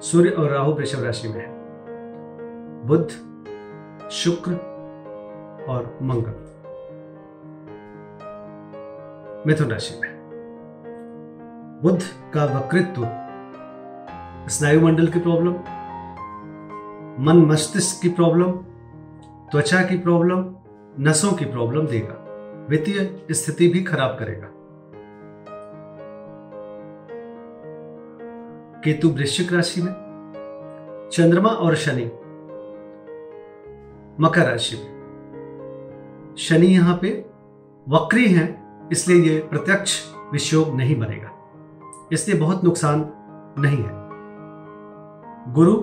सूर्य और राहु वृषभ राशि में है। बुध, शुक्र और मंगल। मिथुन राशि में बुध का वक्रित्व स्नायुमंडल की प्रॉब्लम, मन मस्तिष्क की प्रॉब्लम, त्वचा की प्रॉब्लम, नसों की प्रॉब्लम देगा। वित्तीय स्थिति भी खराब करेगा। केतु वृश्चिक राशि में, चंद्रमा और शनि, मकर राशि में। शनि यहाँ पे वक्री हैं, इसलिए ये प्रत्यक्ष विषयोग नहीं बनेगा। इसलिए बहुत नुकसान नहीं है। गुरु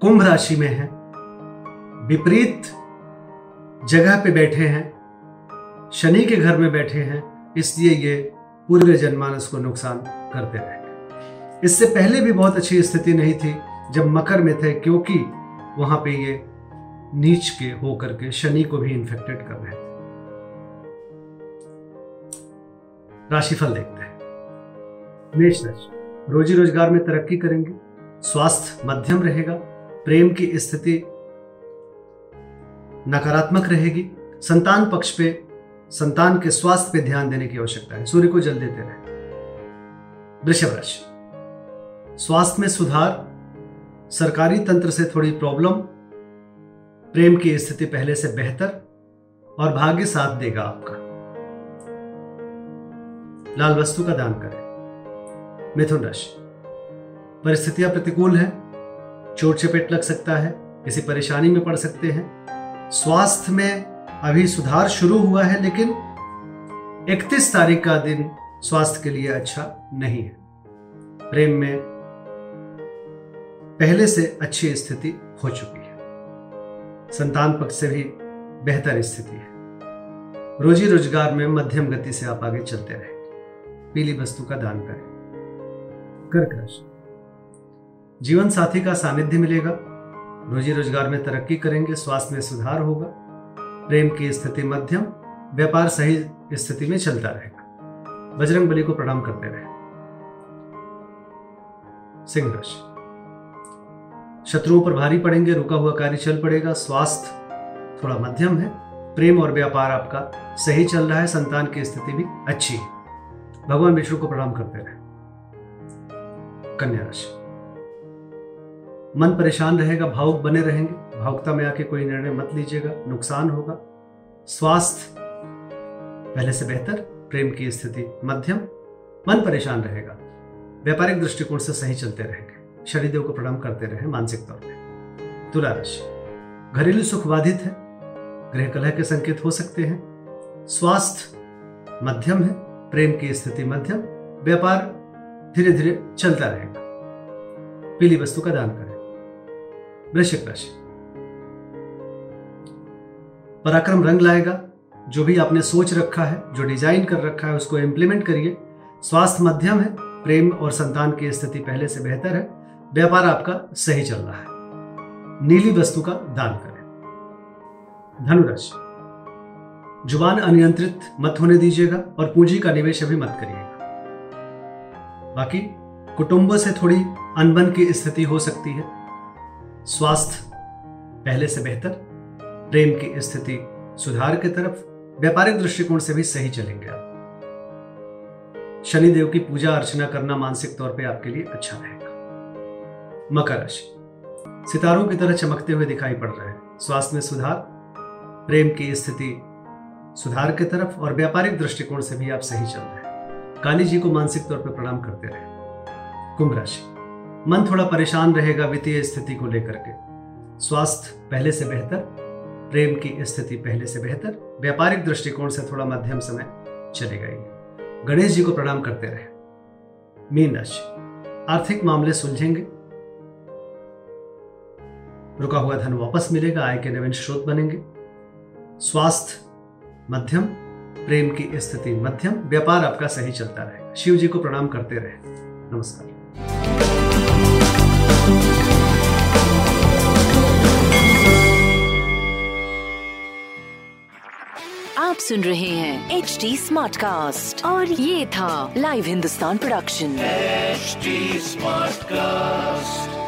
कुंभ राशि में है, विपरीत जगह पे बैठे हैं, शनि के घर में बैठे हैं, इसलिए ये पूर्व जनमानस को नुकसान करते रहेंगे इससे पहले भी बहुत अच्छी स्थिति नहीं थी जब मकर में थे, क्योंकि वहाँ पे ये नीच के होकर के शनि को भी इन्फेक्टेड कर रहे थे। राशिफल देखते हैं। मेष राशि, रोजी रोज़गार में तरक्की करेंगे, स्वास्थ्य मध्यम रहेगा, प्रेम की स्थिति नकारात्मक रहेगी, संतान पक्ष पे, संतान के स्वास्थ्य पे ध्यान देने की आवश्यकता है। सूर्य को जल देते रहे। वृषभ राशि स्वास्थ्य में सुधार, सरकारी तंत्र से थोड़ी प्रॉब्लम प्रेम की स्थिति पहले से बेहतर और भाग्य साथ देगा आपका। लाल वस्तु का दान करें। मिथुन राशि। परिस्थितियाँ प्रतिकूल है, चोट चपेट लग सकता है, किसी परेशानी में पड़ सकते हैं। स्वास्थ्य में अभी सुधार शुरू हुआ है, लेकिन 31 तारीख का दिन स्वास्थ्य के लिए अच्छा नहीं है। प्रेम में पहले से अच्छी स्थिति हो चुकी है। संतान पक्ष से भी बेहतर स्थिति है। रोजी रोज़गार में मध्यम गति से आप आगे चलते रहेंगे पीली वस्तु का दान करें। कर्क राशि। जीवन साथी का सानिध्य मिलेगा। रोजी रोज़गार में तरक्की करेंगे, स्वास्थ्य में सुधार होगा। प्रेम की स्थिति मध्यम, व्यापार सही स्थिति में चलता रहेगा। बजरंग बली को प्रणाम करते रहे। सिंह राशि। शत्रुओं पर भारी पड़ेंगे, रुका हुआ कार्य चल पड़ेगा। स्वास्थ्य थोड़ा मध्यम है। प्रेम और व्यापार आपका सही चल रहा है, संतान की स्थिति भी अच्छी है। भगवान विष्णु को प्रणाम करते रहे। कन्या राशि। मन परेशान रहेगा, भावुक बने रहेंगे। भावुकता में आके कोई निर्णय मत लीजिएगा, नुकसान होगा। स्वास्थ्य पहले से बेहतर, प्रेम की स्थिति मध्यम, मन परेशान रहेगा। व्यापारिक दृष्टिकोण से सही चलते रहेंगे। शनिदेव को प्रणाम करते रहे मानसिक तौर पर तुला राशि घरेलू सुख बाधित है गृह कलह के संकेत हो सकते हैं, स्वास्थ्य मध्यम है, प्रेम की स्थिति मध्यम, व्यापार धीरे धीरे चलता रहेगा। पीली वस्तु का दान करें। वृश्चिक राशि, पराक्रम रंग लाएगा, जो भी आपने सोच रखा है, जो डिज़ाइन कर रखा है, उसको इम्प्लीमेंट करिए। स्वास्थ्य मध्यम है, प्रेम और संतान की स्थिति पहले से बेहतर है व्यापार आपका सही चल रहा है। नीली वस्तु का दान करें। धनुराशि ज़ुबान अनियंत्रित मत होने दीजिएगा और पूंजी का निवेश अभी मत करिएगा। बाकी, कुटुंबों से थोड़ी अनबन की स्थिति हो सकती है। स्वास्थ्य पहले से बेहतर, प्रेम की स्थिति सुधार की तरफ़, व्यापारिक दृष्टिकोण से भी सही चलेंगे आप। शनिदेव की पूजा अर्चना करना मानसिक तौर पे आपके लिए अच्छा रहेगा। मकर राशि। सितारों की तरह चमकते हुए दिखाई पड़ रहे हैं। स्वास्थ्य में सुधार, प्रेम की स्थिति सुधार की तरफ़ और व्यापारिक दृष्टिकोण से भी आप सही चल रहे हैं। काली जी को मानसिक तौर पर प्रणाम करते रहे। कुंभ राशि। मन थोड़ा परेशान रहेगा वित्तीय स्थिति को लेकर के। स्वास्थ्य पहले से बेहतर, प्रेम की स्थिति पहले से बेहतर, व्यापारिक दृष्टिकोण से थोड़ा मध्यम समय चलेगा ये गणेश जी को प्रणाम करते रहे। मीन राशि। आर्थिक मामले सुलझेंगे रुका हुआ धन वापस मिलेगा आय के नवीन स्रोत बनेंगे। स्वास्थ्य मध्यम प्रेम की स्थिति मध्यम व्यापार आपका सही चलता रहेगा। शिव जी को प्रणाम करते रहे। नमस्कार। आप सुन रहे हैं एच डी स्मार्ट कास्ट और ये था live Hindustan production smart Smartcast.